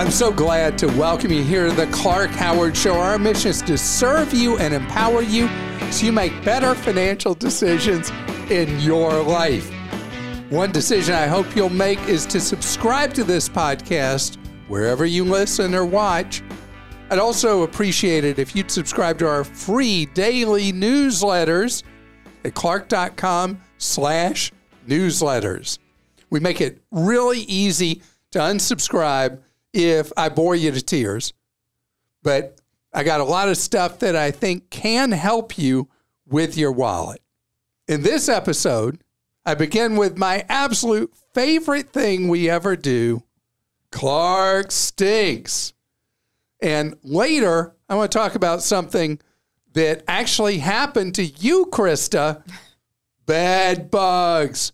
I'm so glad to welcome you here to the Clark Howard Show. Our mission is to serve you and empower you so you make better financial decisions in your life. One decision I hope you'll make is to subscribe to this podcast wherever you listen or watch. I'd also appreciate it if you'd subscribe to our free daily newsletters at clark.com slash newsletters. We make it really easy to unsubscribe if I bore you to tears. But I got a lot of stuff that I think can help you with your wallet. In this episode, I begin with my absolute favorite thing we ever do Clark Stinks. And later, I want to talk about something that actually happened to you, Christa bed bugs.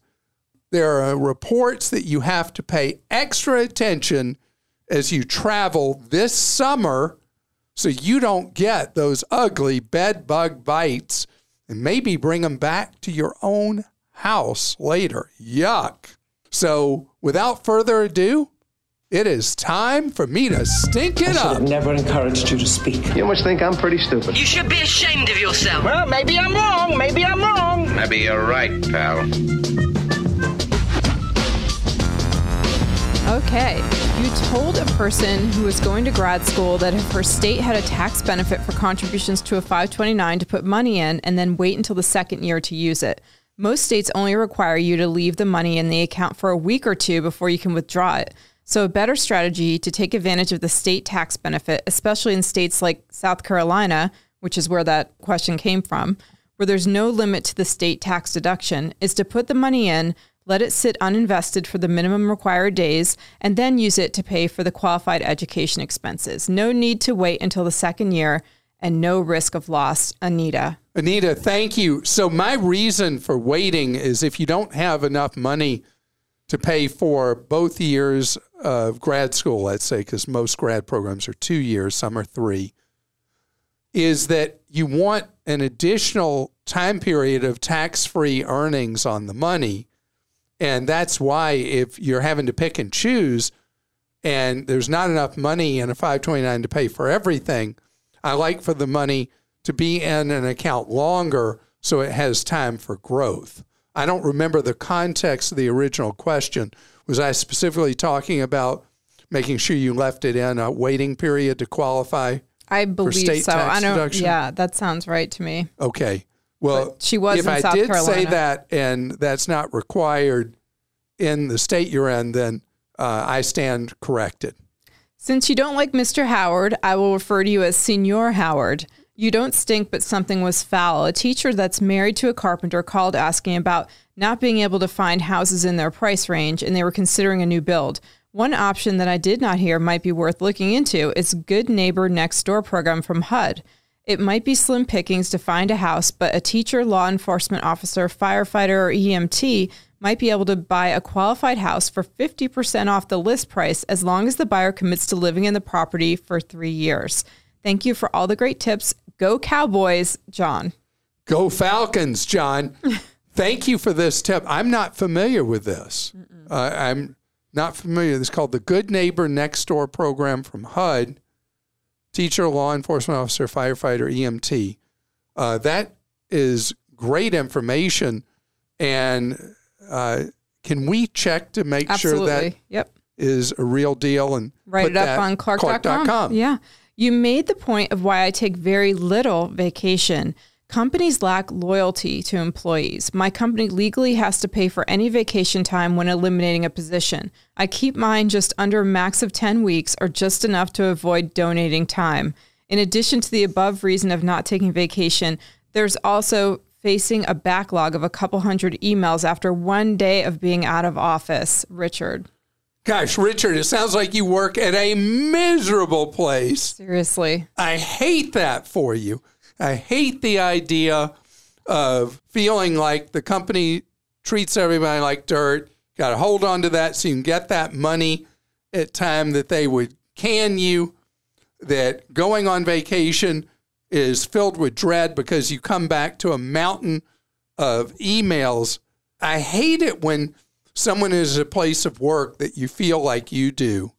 There are reports that you have to pay extra attention as you travel this summer so you don't get those ugly bed bug bites and maybe bring them back to your own house later. Yuck. So, without further ado, it is time for me to stink it I up. have never encouraged you to speak. You must think I'm pretty stupid. You should be ashamed of yourself. Well, maybe I'm wrong. Maybe I'm wrong. Maybe you're right, pal. Okay. You told a person who was going to grad school that if her state had a tax benefit for contributions to a 529 to put money in and then wait until the second year to use it. Most states only require you to leave the money in the account for a week or two before you can withdraw it. So, a better strategy to take advantage of the state tax benefit, especially in states like South Carolina, which is where that question came from, where there's no limit to the state tax deduction, is to put the money in, let it sit uninvested for the minimum required days, and then use it to pay for the qualified education expenses. No need to wait until the second year and no risk of loss. Anita. Anita, thank you. So, my reason for waiting is if you don't have enough money to pay for both years of grad school, let's say, because most grad programs are two years, some are three, is that you want an additional time period of tax free earnings on the money. And that's why if you're having to pick and choose and there's not enough money in a 529 to pay for everything, I like for the money to be in an account longer so it has time for growth. I don't remember the context of the original question. Was I specifically talking about making sure you left it in a waiting period to qualify? I believe state so. tax I don't. deduction? Yeah, that sounds right to me. Okay. Well, But she was if I South did say that and that's not required in the state you're in, then uh, I stand corrected. Since you don't like Mr. Howard, I will refer to you as Senor Howard. You don't stink, but something was foul. A teacher that's married to a carpenter called asking about not being able to find houses in their price range, and they were considering a new build. One option that I did not hear might be worth looking into is Good Neighbor Next Door program from HUD. It might be slim pickings to find a house, but a teacher, law enforcement officer, firefighter, or EMT might be able to buy a qualified house for 50% off the list price as long as the buyer commits to living in the property for three years. Thank you for all the great tips. Go Cowboys, John. Go Falcons, John. Thank you for this tip. I'm not familiar with this. Uh, I'm not familiar. It's called the Good Neighbor Next Door program from HUD. Teacher, law enforcement officer, firefighter, EMT. Uh, that is great information. And uh, can we check to make Absolutely. sure that yep. is a real deal and Write put it up that- on clark.com. clark.com? Yeah. You made the point of why I take very little vacation. Companies lack loyalty to employees. My company legally has to pay for any vacation time when eliminating a position. I keep mine just under a max of 10 weeks or just enough to avoid donating time. In addition to the above reason of not taking vacation, there's also facing a backlog of a couple hundred emails after one day of being out of office. Richard. Gosh, Richard, it sounds like you work at a miserable place. Seriously. I hate that for you. I hate the idea of feeling like the company treats everybody like dirt. Got to hold on to that so you can get that money at time that they would can you. That going on vacation is filled with dread because you come back to a mountain of emails. I hate it when someone is a place of work that you feel like you do.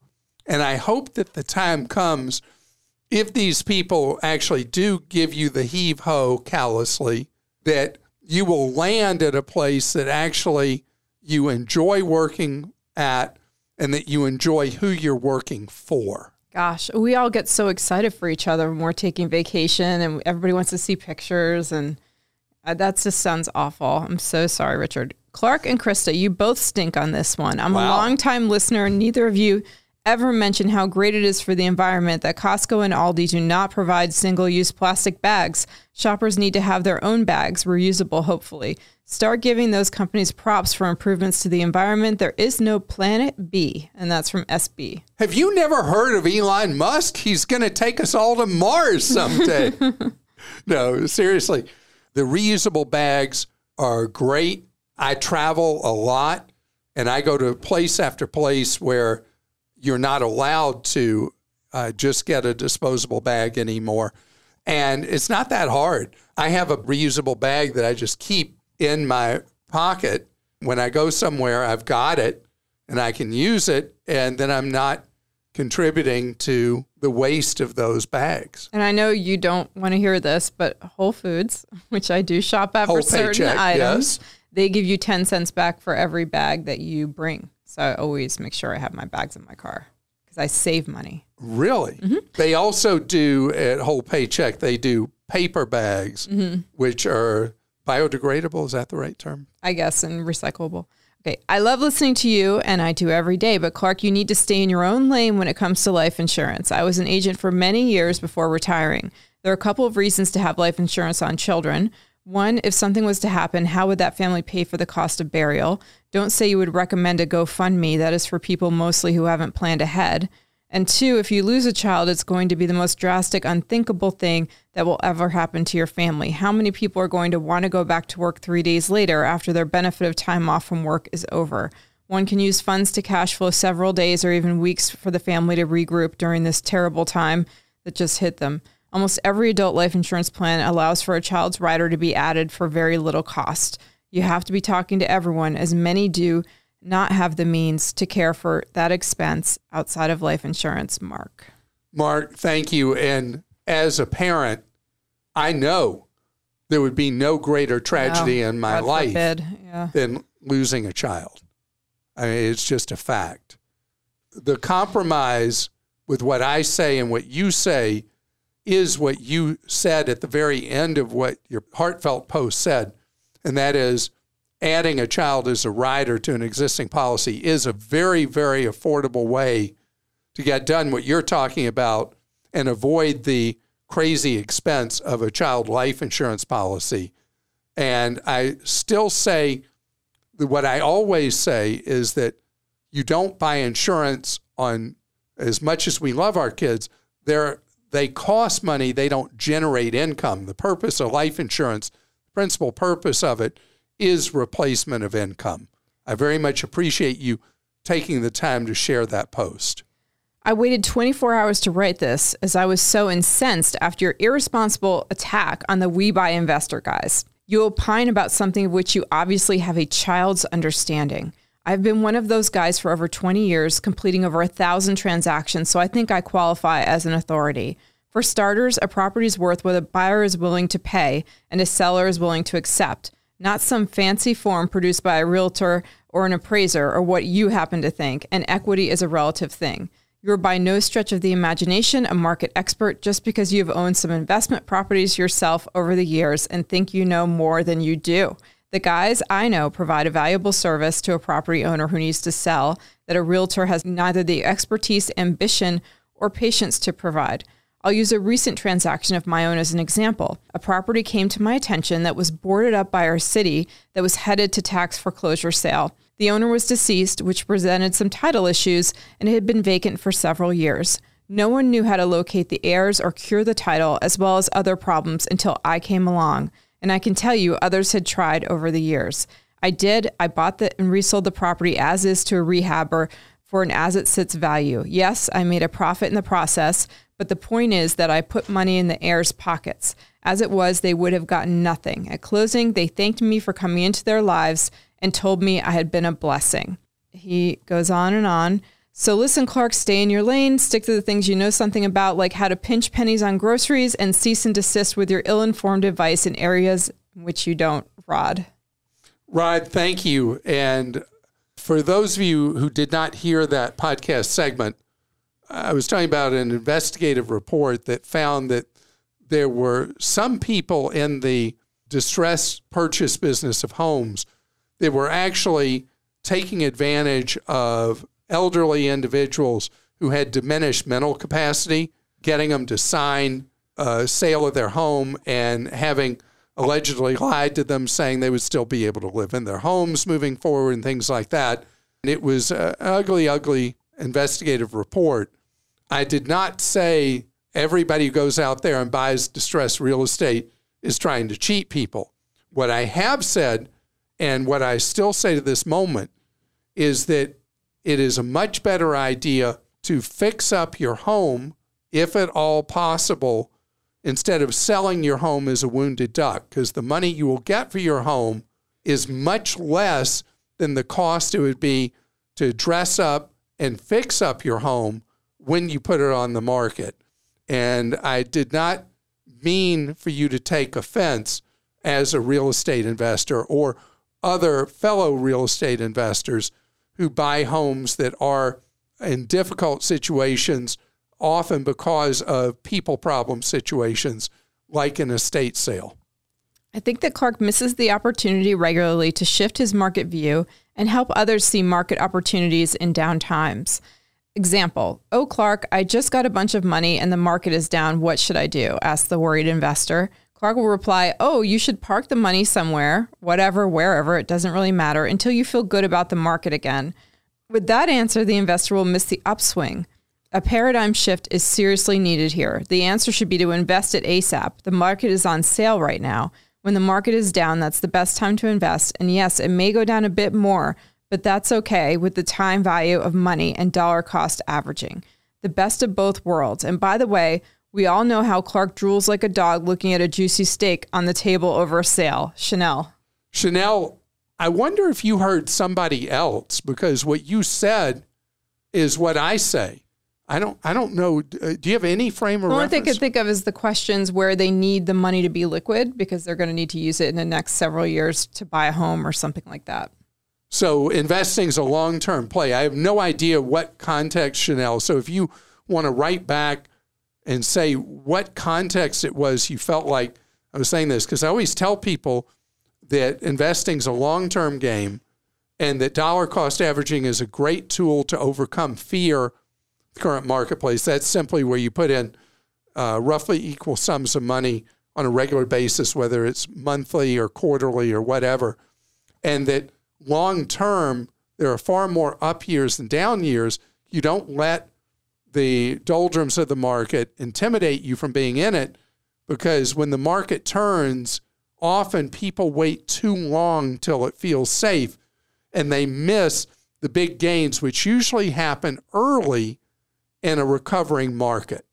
And I hope that the time comes if these people actually do give you the heave ho callously, that you will land at a place that actually you enjoy working at and that you enjoy who you're working for. Gosh, we all get so excited for each other when we're taking vacation and everybody wants to see pictures and uh, that just sounds awful. I'm so sorry, Richard. Clark and Christa, you both stink on this one. I'm Wow. a longtime listener, neither of you ever mention how great it is for the environment that Costco and Aldi do not provide single use plastic bags. Shoppers need to have their own bags, reusable, hopefully. Start giving those companies props for improvements to the environment. There is no planet B, and that's from SB. Have you never heard of Elon Musk? He's going to take us all to Mars someday. no, seriously. The reusable bags are great. I travel a lot and I go to place after place where you're not allowed to uh, just get a disposable bag anymore. And it's not that hard. I have a reusable bag that I just keep in my pocket. When I go somewhere, I've got it and I can use it, and then I'm not contributing to the waste of those bags. And I know you don't want to hear this, but Whole Foods, which I do shop at Whole for certain paycheck, items, yes. they give you 10 cents back for every bag that you bring. So I always make sure I have my bags in my car because I save money. Really? Mm-hmm. They also do at Whole Paycheck, they do paper bags, mm-hmm. which are biodegradable. Is that the right term? I guess, and recyclable. Okay, I love listening to you, and I do every day. But Clark, you need to stay in your own lane when it comes to life insurance. I was an agent for many years before retiring. There are a couple of reasons to have life insurance on children. One, if something was to happen, how would that family pay for the cost of burial? Don't say you would recommend a GoFundMe. That is for people mostly who haven't planned ahead. And two, if you lose a child, it's going to be the most drastic, unthinkable thing that will ever happen to your family. How many people are going to want to go back to work three days later after their benefit of time off from work is over? One can use funds to cash flow several days or even weeks for the family to regroup during this terrible time that just hit them. Almost every adult life insurance plan allows for a child's rider to be added for very little cost. You have to be talking to everyone, as many do not have the means to care for that expense outside of life insurance. Mark. Mark, thank you. And as a parent, I know there would be no greater tragedy No, in my God life. Yeah. than losing a child. I mean, it's just a fact. The compromise with what I say and what you say is what you said at the very end of what your heartfelt post said, and that is adding a child as a rider to an existing policy is a very, very affordable way to get done what you're talking about and avoid the crazy expense of a child life insurance policy. And I still say what I always say is that you don't buy insurance on as much as we love our kids, they're they cost money, they don't generate income. The purpose of life insurance, the principal purpose of it is replacement of income. I very much appreciate you taking the time to share that post. I waited 24 hours to write this as I was so incensed after your irresponsible attack on the We Buy Investor guys. You opine about something of which you obviously have a child's understanding. I've been one of those guys for over 20 years, completing over a thousand transactions, so I think I qualify as an authority. For starters, a property's worth what a buyer is willing to pay and a seller is willing to accept, not some fancy form produced by a realtor or an appraiser or what you happen to think, and equity is a relative thing. You're by no stretch of the imagination a market expert just because you have owned some investment properties yourself over the years and think you know more than you do. The guys I know provide a valuable service to a property owner who needs to sell that a realtor has neither the expertise, ambition, or patience to provide. I'll use a recent transaction of my own as an example. A property came to my attention that was boarded up by our city that was headed to tax foreclosure sale. The owner was deceased, which presented some title issues, and it had been vacant for several years. No one knew how to locate the heirs or cure the title, as well as other problems, until I came along. And I can tell you, others had tried over the years. I did. I bought the and resold the property as is to a rehabber for an as it sits value. Yes, I made a profit in the process, but the point is that I put money in the heirs' pockets. As it was, they would have gotten nothing. At closing, they thanked me for coming into their lives and told me I had been a blessing. He goes on and on. So listen, Clark, stay in your lane, stick to the things you know something about, like how to pinch pennies on groceries, and cease and desist with your ill informed advice in areas in which you don't, Rod. Rod, thank you. And for those of you who did not hear that podcast segment, I was talking about an investigative report that found that there were some people in the distressed purchase business of homes that were actually taking advantage of elderly individuals who had diminished mental capacity, getting them to sign a sale of their home and having allegedly lied to them, saying they would still be able to live in their homes moving forward and things like that. And it was an ugly, ugly investigative report. I did not say everybody who goes out there and buys distressed real estate is trying to cheat people. What I have said, and what I still say to this moment, is that it is a much better idea to fix up your home, if at all possible, instead of selling your home as a wounded duck, because the money you will get for your home is much less than the cost it would be to dress up and fix up your home when you put it on the market. And I did not mean for you to take offense as a real estate investor or other fellow real estate investors who buy homes that are in difficult situations, often because of people problem situations like an estate sale. I think that Clark misses the opportunity regularly to shift his market view and help others see market opportunities in down times. Example Oh, Clark, I just got a bunch of money and the market is down. What should I do? asks the worried investor. Clark will reply, Oh, you should park the money somewhere, whatever, wherever, it doesn't really matter, until you feel good about the market again. With that answer, the investor will miss the upswing. A paradigm shift is seriously needed here. The answer should be to invest at ASAP. The market is on sale right now. When the market is down, that's the best time to invest. And yes, it may go down a bit more, but that's okay with the time value of money and dollar cost averaging. The best of both worlds. And by the way, we all know how Clark drools like a dog looking at a juicy steak on the table over a sale. Chanel. Chanel, I wonder if you heard somebody else because what you said is what I say. I don't. I don't know. Uh, do you have any frame of the only thing I could think of is the questions where they need the money to be liquid because they're going to need to use it in the next several years to buy a home or something like that. So investing is a long term play. I have no idea what context, Chanel. So if you want to write back and say what context it was you felt like I was saying this, because I always tell people that investing is a long term game and that dollar cost averaging is a great tool to overcome fear the current marketplace. That's simply where you put in uh, roughly equal sums of money on a regular basis, whether it's monthly or quarterly or whatever, and that long term, there are far more up years than down years. You don't let the doldrums of the market intimidate you from being in it because when the market turns, often people wait too long till it feels safe and they miss the big gains, which usually happen early in a recovering market.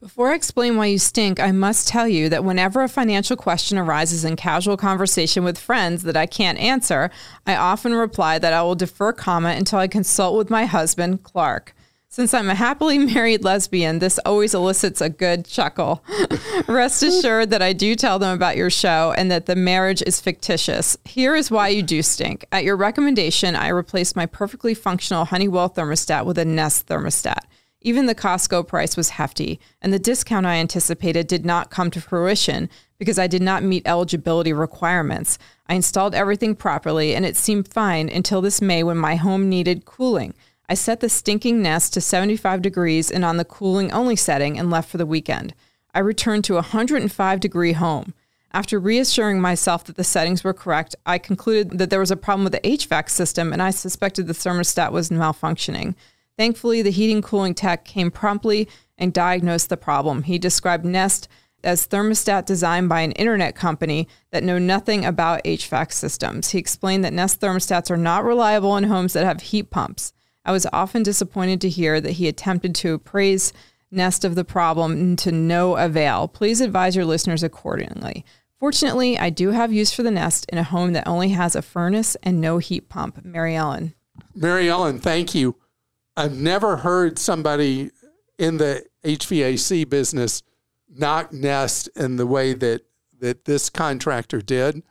Before I explain why you stink, I must tell you that whenever a financial question arises in casual conversation with friends that I can't answer, I often reply that I will defer comment until I consult with my husband, Clark. Since I'm a happily married lesbian, this always elicits a good chuckle. Rest assured that I do tell them about your show and that the marriage is fictitious. Here is why you do stink. At your recommendation, I replaced my perfectly functional Honeywell thermostat with a Nest thermostat. Even the Costco price was hefty, and the discount I anticipated did not come to fruition because I did not meet eligibility requirements. I installed everything properly, and it seemed fine until this May when my home needed cooling. I set the stinking Nest to 75 degrees and on the cooling only setting and left for the weekend. I returned to a 105 degree home. After reassuring myself that the settings were correct, I concluded that there was a problem with the HVAC system and I suspected the thermostat was malfunctioning. Thankfully, the heating cooling tech came promptly and diagnosed the problem. He described Nest as thermostat designed by an internet company that know nothing about HVAC systems. He explained that Nest thermostats are not reliable in homes that have heat pumps. I was often disappointed to hear that he attempted to appraise Nest of the problem to no avail. Please advise your listeners accordingly. Fortunately, I do have use for the Nest in a home that only has a furnace and no heat pump. Mary Ellen. Mary Ellen, thank you. I've never heard somebody in the HVAC business knock Nest in the way that, that this contractor did.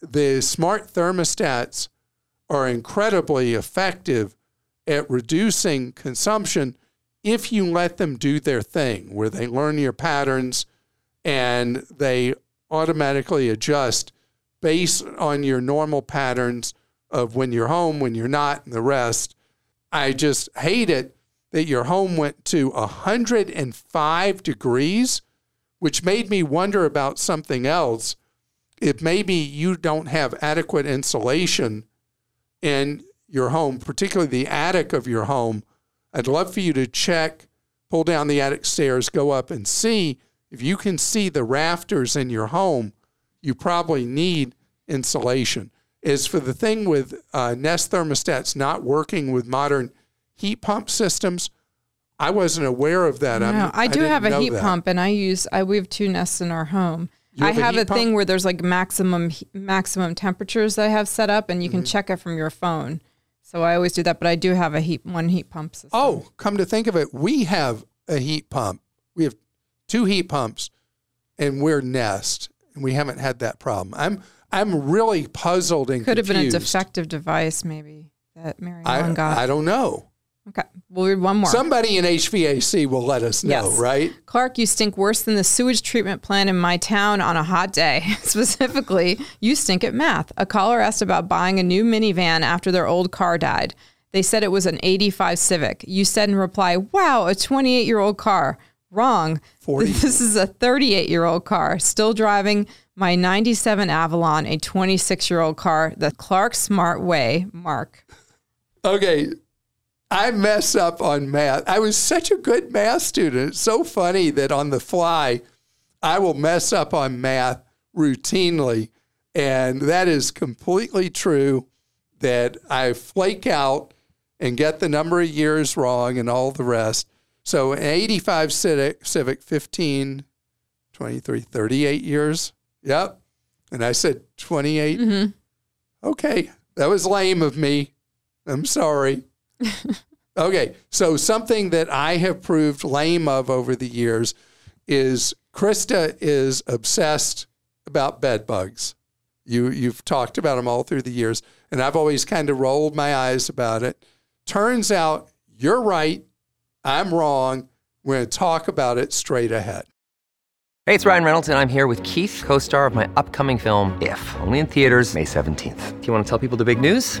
The smart thermostats are incredibly effective at reducing consumption if you let them do their thing, where they learn your patterns and they automatically adjust based on your normal patterns of when you're home, when you're not, and the rest. I just hate it that your home went to 105 degrees, which made me wonder about something else. If maybe you don't have adequate insulation in your home, particularly the attic of your home, I'd love for you to check, pull down the attic stairs, go up and see if you can see the rafters in your home. You probably need insulation. As for the thing with uh, Nest thermostats not working with modern heat pump systems, I wasn't aware of that. No, I do I have a heat that. pump, and I use. I we have two nests in our home. You I have, a, a thing where there's like maximum maximum temperatures that I have set up, and you can mm-hmm. check it from your phone. So I always do that, but I do have a heat one heat pump system. Oh, come to think of it, we have a heat pump. We have two heat pumps, and we're Nest, and we haven't had that problem. I'm I'm really puzzled and could confused. have been a defective device, maybe that Mary Ellen got. I don't know. Okay. We'll read one more. Somebody in HVAC will let us know, yes. right? Clark, you stink worse than the sewage treatment plant in my town on a hot day. Specifically, you stink at math. A caller asked about buying a new minivan after their old car died. They said it was an 85 Civic. You said in reply, wow, a 28 year old car. Wrong. 40. This is a 38 year old car, still driving my 97 Avalon, a 26 year old car, the Clark Smart Way. Mark. Okay, I mess up on math. I was such a good math student. It's so funny that on the fly, I will mess up on math routinely. And that is completely true that I flake out and get the number of years wrong and all the rest. So an 85 Civic, Civic 15, 23, 38 years. Yep. And I said 28. Mm-hmm. Okay. That was lame of me. I'm sorry. okay, so something that I have proved lame of over the years is Christa is obsessed about bed bugs. You you've talked about them all through the years, and I've always kind of rolled my eyes about it. Turns out you're right, I'm wrong. We're going to talk about it straight ahead. Hey, it's Ryan Reynolds, and I'm here with Keith, co-star of my upcoming film If, only in theaters May 17th. Do you want to tell people the big news?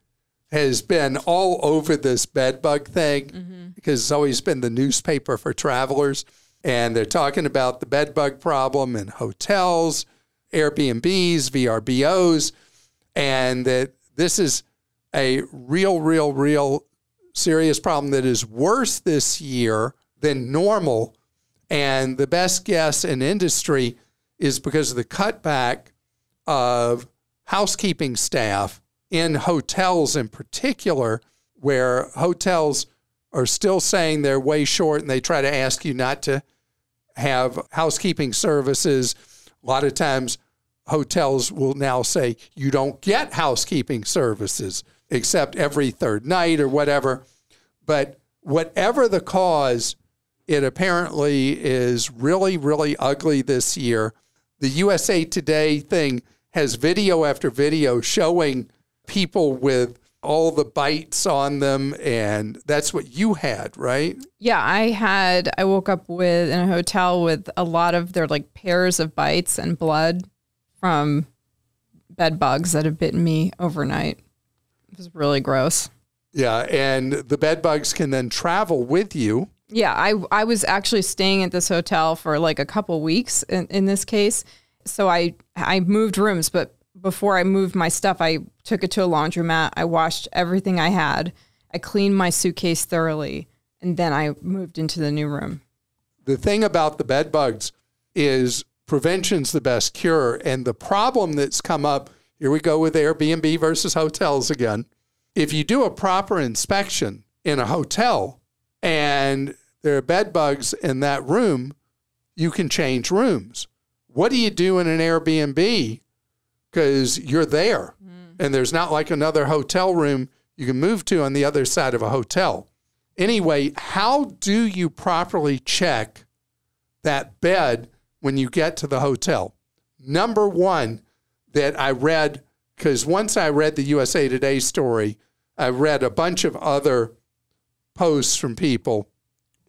has been all over this bedbug thing mm-hmm. because it's always been the newspaper for travelers. And they're talking about the bedbug problem in hotels, Airbnbs, VRBOs, and that this is a real, real, real serious problem that is worse this year than normal and the best guess in industry is because of the cutback of housekeeping staff in hotels in particular, where hotels are still saying they're way short and they try to ask you not to have housekeeping services. A lot of times, hotels will now say you don't get housekeeping services except every third night or whatever. But whatever the cause, it apparently is really, really ugly this year. The USA Today thing has video after video showing people with all the bites on them and that's what you had right? Yeah i had i woke up with in a hotel with a lot of their like pairs of bites and blood from bed bugs that have bitten me overnight. It was really gross. Yeah and the bed bugs can then travel with you. Yeah, I I was actually staying at this hotel for like a couple weeks in, in this case. So I I moved rooms, but before I moved my stuff, I took it to a laundromat. I washed everything I had. I cleaned my suitcase thoroughly, and then I moved into the new room. The thing about the bed bugs is prevention's the best cure. And the problem that's come up here we go with Airbnb versus hotels again. If you do a proper inspection in a hotel and there are bed bugs in that room, you can change rooms. What do you do in an Airbnb? Because you're there mm. and there's not like another hotel room you can move to on the other side of a hotel. Anyway, how do you properly check that bed when you get to the hotel? Number one, that I read, because once I read the USA Today story, I read a bunch of other posts from people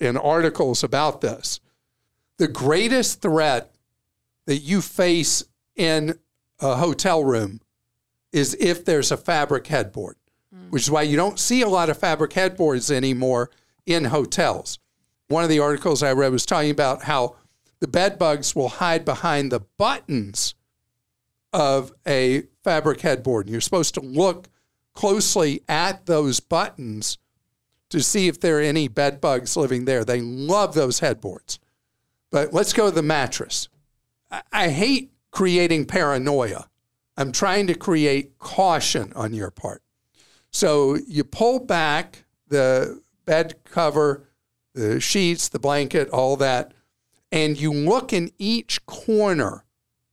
and articles about this. The greatest threat that you face in a hotel room is if there's a fabric headboard, mm. which is why you don't see a lot of fabric headboards anymore in hotels. One of the articles I read was talking about how the bed bugs will hide behind the buttons of a fabric headboard. And you're supposed to look closely at those buttons to see if there are any bed bugs living there. They love those headboards. But let's go to the mattress. I, I hate creating paranoia. I'm trying to create caution on your part. So you pull back the bed cover, the sheets, the blanket, all that, and you look in each corner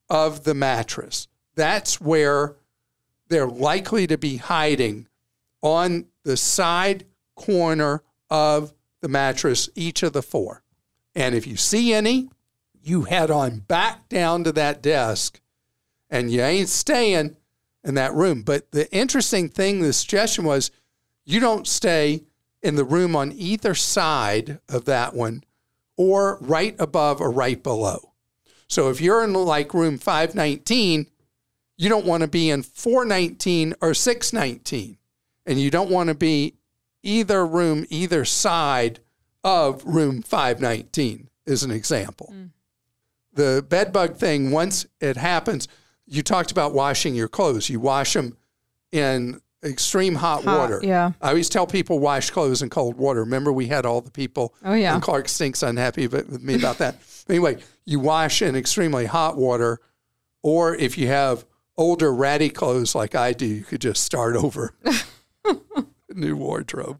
of the mattress. That's where they're likely to be hiding on the side corner of the mattress, each of the four. And if you see any, you head on back down to that desk and you ain't staying in that room. But the interesting thing, the suggestion was you don't stay in the room on either side of that one or right above or right below. So if you're in like room 519, you don't want to be in 419 or 619. And you don't want to be either room, either side of room 519, is an example. Mm. The bed bug thing, once it happens, you talked about washing your clothes. You wash them in extreme hot, hot, water. Yeah. I always tell people wash clothes in cold water. Remember, we had all the people. Oh yeah. And Clark stinks unhappy with me about that. anyway, you wash in extremely hot water, or if you have older ratty clothes like I do, you could just start over. new wardrobe.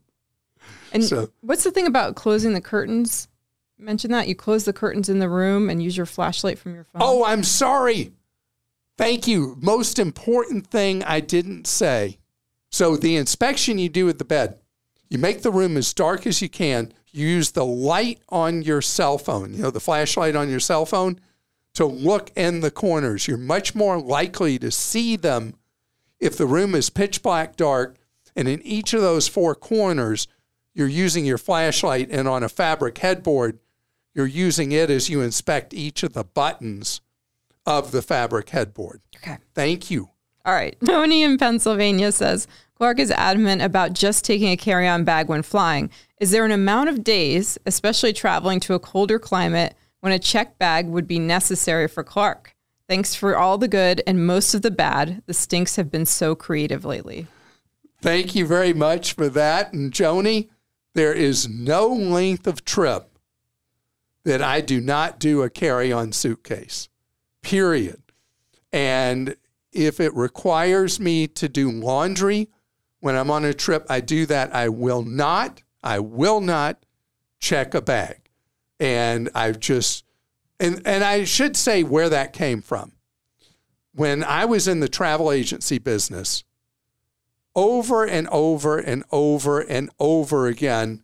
And so, what's the thing about closing the curtains mention that? You close the curtains in the room and use your flashlight from your phone. Oh, I'm sorry. Thank you. Most important thing I didn't say. So, the inspection you do at the bed, you make the room as dark as you can. You use the light on your cell phone, you know, the flashlight on your cell phone, to look in the corners. You're much more likely to see them if the room is pitch black dark and in each of those four corners, you're using your flashlight, and on a fabric headboard, you're using it as you inspect each of the buttons of the fabric headboard. Okay. Thank you. All right. Tony in Pennsylvania says Clark is adamant about just taking a carry on bag when flying. Is there an amount of days, especially traveling to a colder climate, when a check bag would be necessary for Clark? Thanks for all the good and most of the bad. The stinks have been so creative lately. Thank you very much for that. And Joni, there is no length of trip that I do not do a carry on suitcase, period. And if it requires me to do laundry when I'm on a trip, I do that. I will not, I will not check a bag. And I've just, and, and I should say where that came from. When I was in the travel agency business, over and over and over and over again,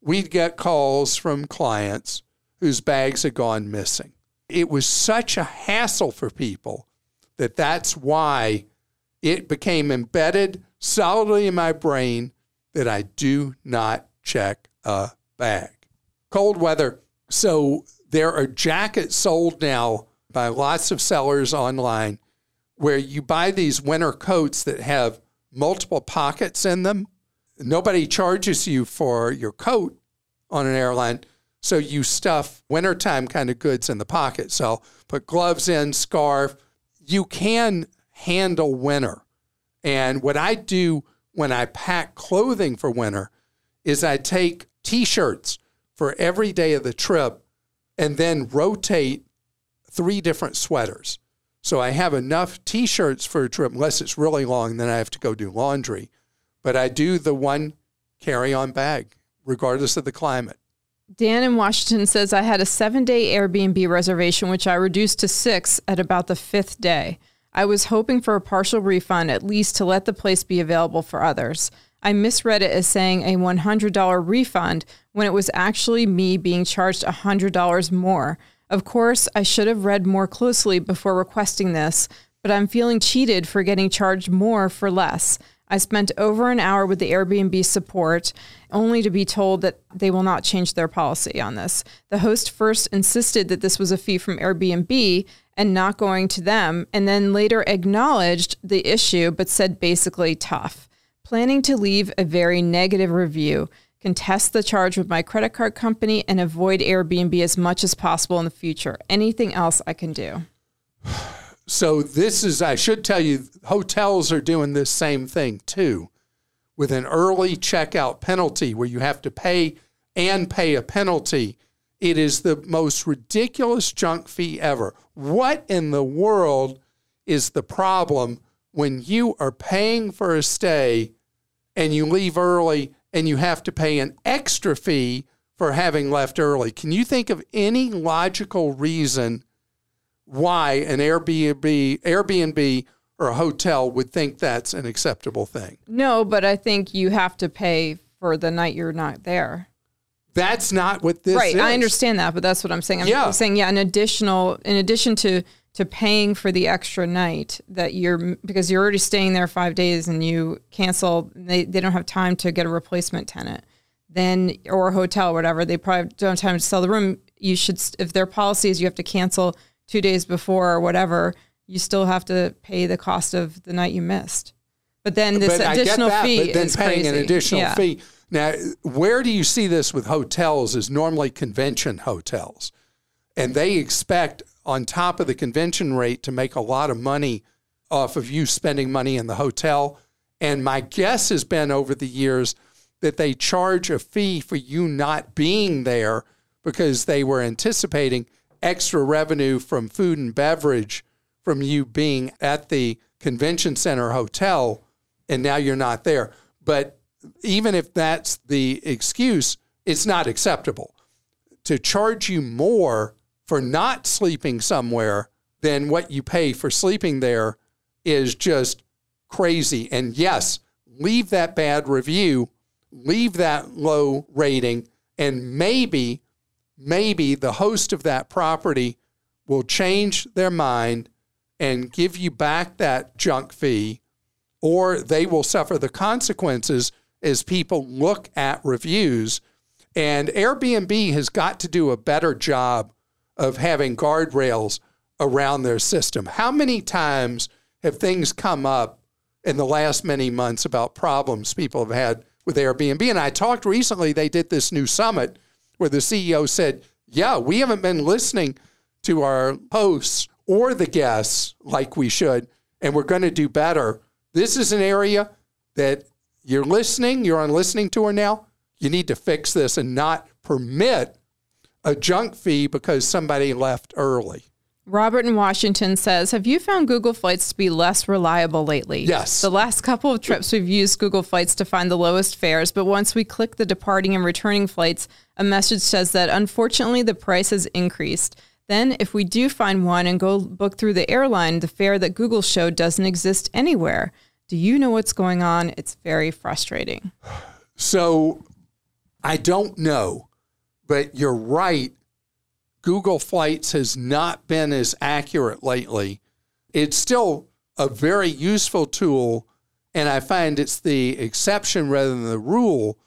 we'd get calls from clients whose bags had gone missing. It was such a hassle for people that that's why it became embedded solidly in my brain that I do not check a bag. Cold weather. So there are jackets sold now by lots of sellers online where you buy these winter coats that have multiple pockets in them. Nobody charges you for your coat on an airline. So you stuff wintertime kind of goods in the pocket. So put gloves in, scarf. You can handle winter. And what I do when I pack clothing for winter is I take t shirts for every day of the trip and then rotate three different sweaters. So I have enough t shirts for a trip, unless it's really long, then I have to go do laundry. But I do the one carry on bag, regardless of the climate. Dan in Washington says, I had a seven day Airbnb reservation, which I reduced to six at about the fifth day. I was hoping for a partial refund, at least to let the place be available for others. I misread it as saying a $100 refund when it was actually me being charged $100 more. Of course, I should have read more closely before requesting this, but I'm feeling cheated for getting charged more for less. I spent over an hour with the Airbnb support only to be told that they will not change their policy on this. The host first insisted that this was a fee from Airbnb and not going to them, and then later acknowledged the issue but said basically tough. Planning to leave a very negative review contest the charge with my credit card company, and avoid Airbnb as much as possible in the future. Anything else I can do? So, this is, I should tell you, hotels are doing this same thing too with an early checkout penalty where you have to pay and pay a penalty. It is the most ridiculous junk fee ever. What in the world is the problem when you are paying for a stay and you leave early and you have to pay an extra fee for having left early. Can you think of any logical reason why an Airbnb, Airbnb or a hotel would think that's an acceptable thing? No, but I think you have to pay for the night you're not there. That's not what this right, is. I understand that, but that's what I'm saying. I'm Yeah. saying yeah, an additional in addition to to paying for the extra night that you're because you're already staying there 5 days and you cancel they they don't have time to get a replacement tenant. Then or a hotel or whatever, they probably don't have time to sell the room. You should if their policy is you have to cancel 2 days before or whatever, you still have to pay the cost of the night you missed. But then this but additional that, fee but then is paying an additional Yeah. fee. Now, where do you see this with hotels? Is normally convention hotels, and they expect on top of the convention rate to make a lot of money off of you spending money in the hotel. And my guess has been over the years that they charge a fee for you not being there because they were anticipating extra revenue from food and beverage from you being at the convention center hotel and now you're not there. But even if that's the excuse, it's not acceptable to charge you more for not sleeping somewhere than what you pay for sleeping there is just crazy. And yes, leave that bad review, leave that low rating, and maybe, maybe the host of that property will change their mind and give you back that junk fee, or they will suffer the consequences as people look at reviews. And Airbnb has got to do a better job of having guardrails around their system. How many times have things come up in the last many months about problems people have had with Airbnb? And I talked recently, they did this new summit where the CEO said, Yeah, we haven't been listening to our hosts or the guests like we should, and we're going to do better. This is an area that you're listening, you're on listening tour now. You need to fix this and not permit a junk fee because somebody left early. Robert in Washington says, Have you found Google Flights to be less reliable lately? Yes. The last couple of trips we've used Google Flights to find the lowest fares, but once we click the departing and returning flights, a message says that unfortunately the price has increased. Then, if we do find one and go book through the airline, the fare that Google showed doesn't exist anywhere. Do you know what's going on? It's very frustrating. So I don't know, but you're right. Google Flights has not been as accurate lately. It's still a very useful tool, and I find it's the exception rather than the rule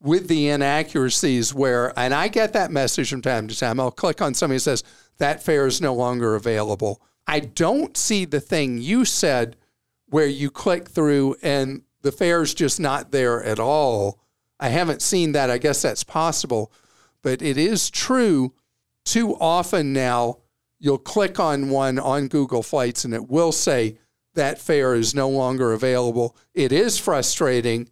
with the inaccuracies where, and I get that message from time to time. I'll click on something that says that fare is no longer available. I don't see the thing you said where you click through and the fare is just not there at all. I haven't seen that. I guess that's possible. But it is true too often now you'll click on one on Google Flights and it will say that fare is no longer available. It is frustrating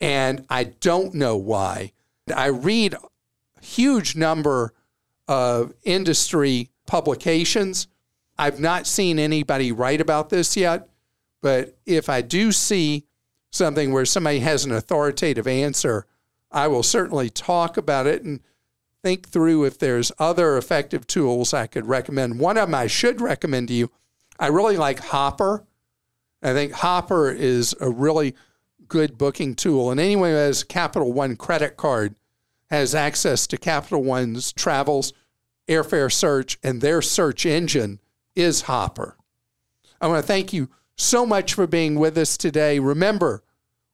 and I don't know why. I read a huge number of industry publications. I've not seen anybody write about this yet, but if I do see something where somebody has an authoritative answer, I will certainly talk about it and think through if there's other effective tools I could recommend. One of them I should recommend to you. I really like Hopper. I think Hopper is a really good booking tool. And anyone who has Capital One credit card has access to Capital One's travels, airfare search, and their search engine is Hopper. I want to thank you so much for being with us today. Remember,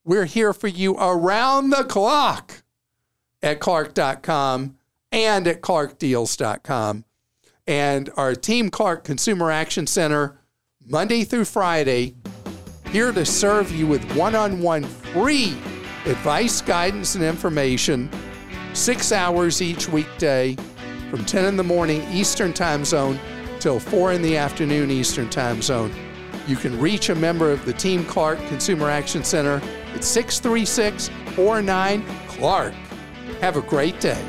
we're here for you around the clock at Clark.com and at ClarkDeals.com. And our Team Clark Consumer Action Center, Monday through Friday, here to serve you with one on one free advice, guidance, and information, six hours each weekday from 10 in the morning Eastern Time Zone till 4 in the afternoon Eastern Time Zone. You can reach a member of the Team Clark Consumer Action Center at 636 49 Clark. Have a great day.